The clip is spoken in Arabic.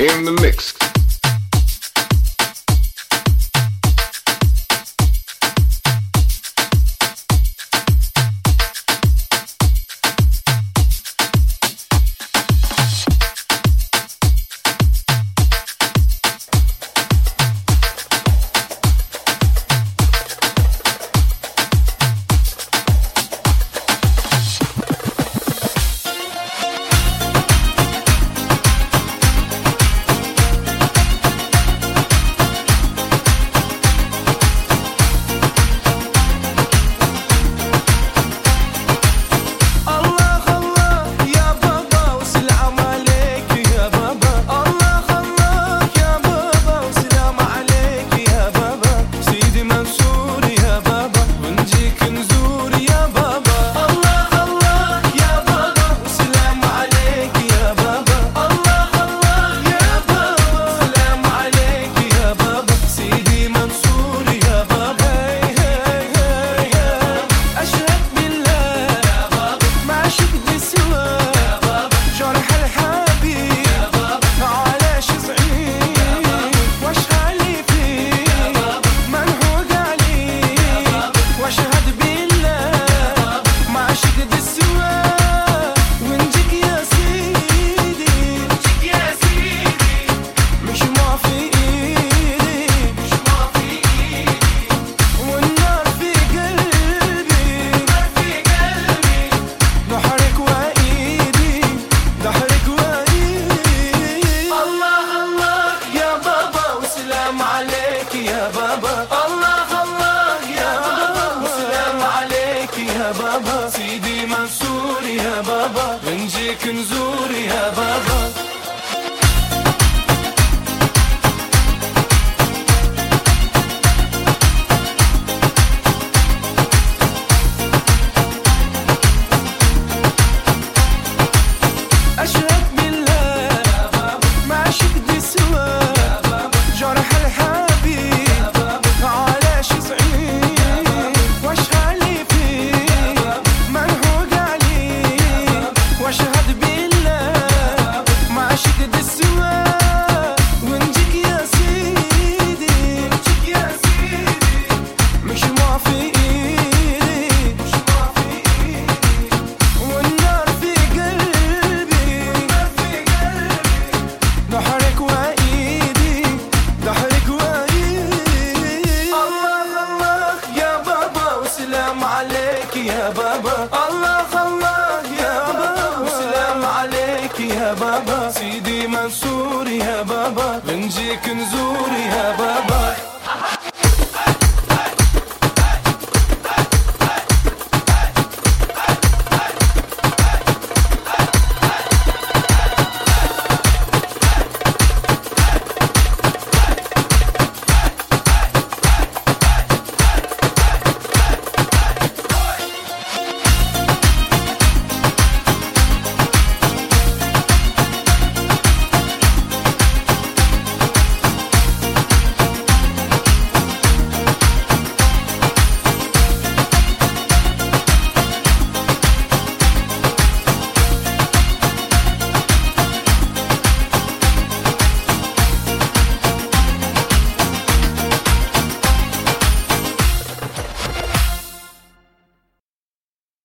in the mix. معاكي يا بابا. سيدي منصور يا بابا. بنجيك نزور يا بابا. بابا. الله الله يا بابا. وسلام عليك يا بابا. سيدي منصور يا بابا. بنجيك نزور يا بابا.